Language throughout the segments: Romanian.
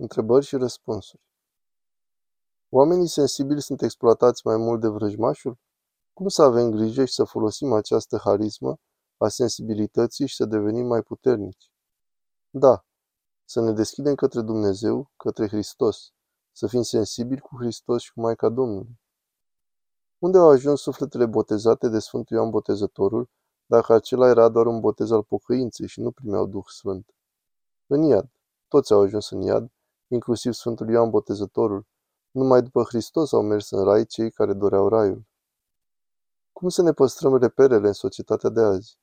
Întrebări și răspunsuri. Oamenii sensibili sunt exploatați mai mult de vrăjmașul? Cum să avem grijă și să folosim această harismă a sensibilității și să devenim mai puternici? Da, să ne deschidem către Dumnezeu, către Hristos, să fim sensibili cu Hristos și cu Maica Domnului. Unde au ajuns sufletele botezate de Sfântul Ioan Botezătorul, dacă acela era doar un botez al pocăinței și nu primeau Duh Sfânt? În iad. Toți au ajuns în iad, inclusiv Sfântul Ioan Botezătorul. Numai după Hristos au mers în rai cei care doreau raiul. Cum să ne păstrăm reperele în societatea de azi?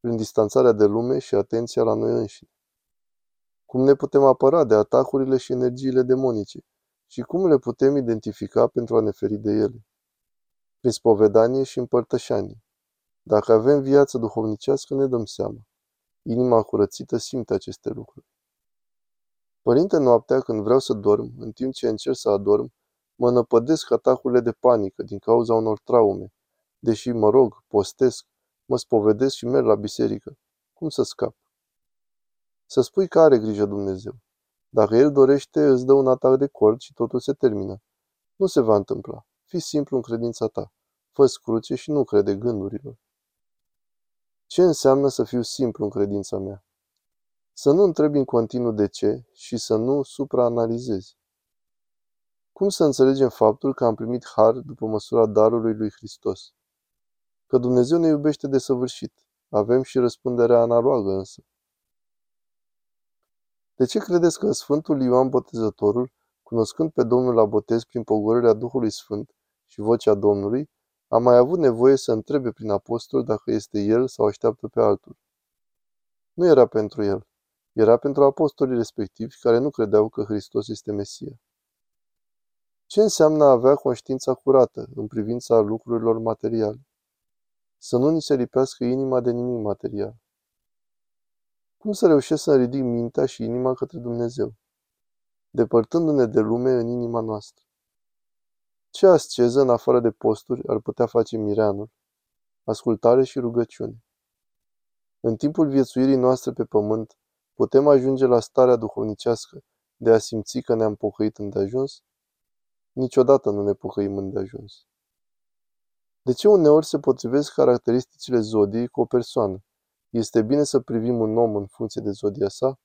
Prin distanțarea de lume și atenția la noi înșine. Cum ne putem apăra de atacurile și energiile demonice? Și cum le putem identifica pentru a ne feri de ele? Prin spovedanie și împărtășanie. Dacă avem viață duhovnicească, ne dăm seama. Inima curățită simte aceste lucruri. Părinte, noaptea, când vreau să dorm, în timp ce încerc să adorm, mă năpădesc atacurile de panică din cauza unor traume. Deși mă rog, postesc, mă spovedesc și merg la biserică. Cum să scap? Să spui că are grijă Dumnezeu. Dacă El dorește, îți dă un atac de cord și totul se termină. Nu se va întâmpla. Fii simplu în credința ta. Fă cruce și nu crede gândurilor. Ce înseamnă să fiu simplu în credința mea? Să nu întrebi în continuu de ce și să nu supraanalizezi. Cum să înțelegem faptul că am primit har după măsura darului lui Hristos? Că Dumnezeu ne iubește de săvârșit. Avem și răspunderea analogă însă. De ce credeți că Sfântul Ioan Botezătorul, cunoscând pe Domnul la botez prin pogorârea Duhului Sfânt și vocea Domnului, a mai avut nevoie să întrebe prin apostol dacă este el sau așteaptă pe altul? Nu era pentru el. Era pentru apostolii respectivi care nu credeau că Hristos este Mesia. Ce înseamnă a avea conștiința curată în privința lucrurilor materiale? Să nu ni se lipească inima de nimic material. Cum să reușesc să ridic mintea și inima către Dumnezeu? Depărtându-ne de lume în inima noastră. Ce asceză, în afară de posturi, ar putea face mireanul? Ascultare și rugăciune. În timpul viețuirii noastre pe pământ, Putem ajunge la starea duhovnicească de a simți că ne-am pocăit îndeajuns? Niciodată nu ne pocăim îndeajuns. De ce uneori se potrivesc caracteristicile zodiei cu o persoană? Este bine să privim un om în funcție de zodia sa?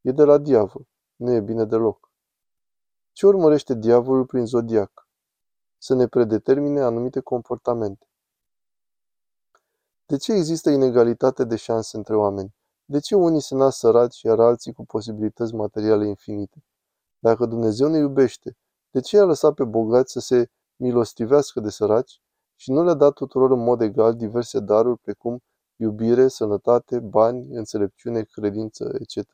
E de la diavol. Nu e bine deloc. Ce urmărește diavolul prin zodiac? Să ne predetermine anumite comportamente. De ce există inegalitate de șanse între oameni? De ce unii se nasc săraci, iar alții cu posibilități materiale infinite? Dacă Dumnezeu ne iubește, de ce a lăsat pe bogați să se milostivească de săraci și nu le-a dat tuturor în mod egal diverse daruri precum iubire, sănătate, bani, înțelepciune, credință, etc.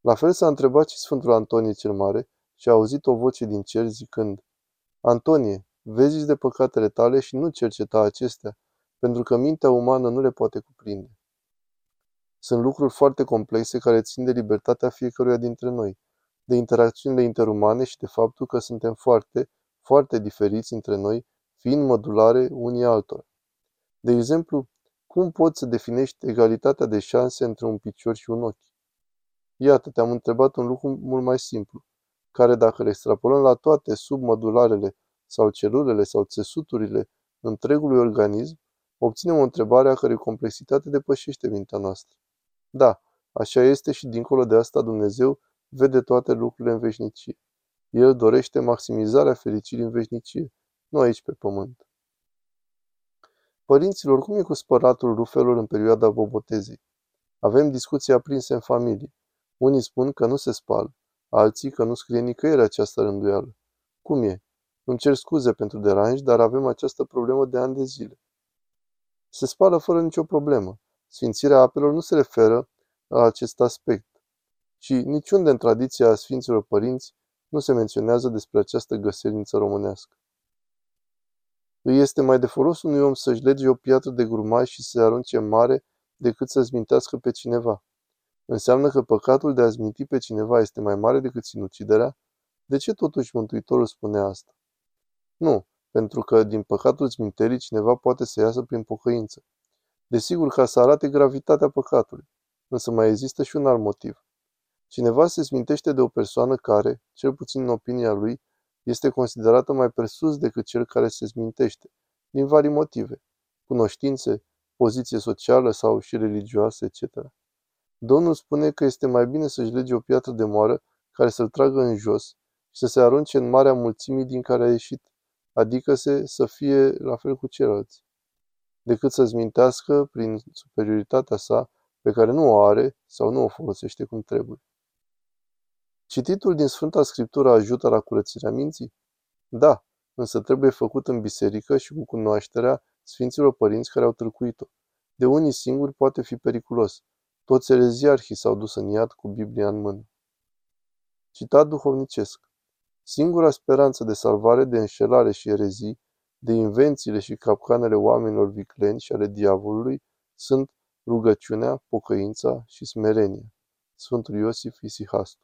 La fel s-a întrebat și Sfântul Antonie cel Mare și a auzit o voce din cer zicând, Antonie, vezi de păcatele tale și nu cerceta acestea, pentru că mintea umană nu le poate cuprinde. Sunt lucruri foarte complexe care țin de libertatea fiecăruia dintre noi, de interacțiunile interumane și de faptul că suntem foarte, foarte diferiți între noi, fiind mădulare unii altora. De exemplu, cum poți să definești egalitatea de șanse între un picior și un ochi? Iată, te-am întrebat un lucru mult mai simplu, care dacă le extrapolăm la toate submădularele sau celulele sau țesuturile întregului organism, obținem o întrebare a cărei complexitate depășește mintea noastră. Da, așa este și dincolo de asta Dumnezeu vede toate lucrurile în veșnicie. El dorește maximizarea fericirii în veșnicie, nu aici pe pământ. Părinților, cum e cu spăratul rufelor în perioada bobotezei? Avem discuții aprinse în familie. Unii spun că nu se spală, alții că nu scrie nicăieri această rânduială. Cum e? Îmi cer scuze pentru deranj, dar avem această problemă de ani de zile. Se spală fără nicio problemă. Sfințirea apelor nu se referă la acest aspect, și niciunde în tradiția Sfinților Părinți nu se menționează despre această găselniță românească. Îi este mai de folos unui om să-și lege o piatră de grumaj și să se arunce în mare decât să-ți mintească pe cineva. Înseamnă că păcatul de a-ți minti pe cineva este mai mare decât sinuciderea? De ce totuși Mântuitorul spune asta? Nu, pentru că din păcatul minterii cineva poate să iasă prin pocăință. Desigur, ca să arate gravitatea păcatului. Însă mai există și un alt motiv. Cineva se smintește de o persoană care, cel puțin în opinia lui, este considerată mai presus decât cel care se smintește, din vari motive, cunoștințe, poziție socială sau și religioasă, etc. Domnul spune că este mai bine să-și lege o piatră de moară care să-l tragă în jos și să se arunce în marea mulțimii din care a ieșit, adică se, să fie la fel cu ceilalți, decât să-ți mintească prin superioritatea sa pe care nu o are sau nu o folosește cum trebuie. Cititul din Sfânta Scriptură ajută la curățirea minții? Da, însă trebuie făcut în biserică și cu cunoașterea Sfinților Părinți care au tâlcuit-o. De unii singuri poate fi periculos. Toți ereziarhii s-au dus în iad cu Biblia în mână. Citat duhovnicesc. Singura speranță de salvare de înșelare și erezii, de invențiile și capcanele oamenilor vicleni și ale diavolului sunt rugăciunea, pocăința și smerenia. Sfântul Iosif Isihastu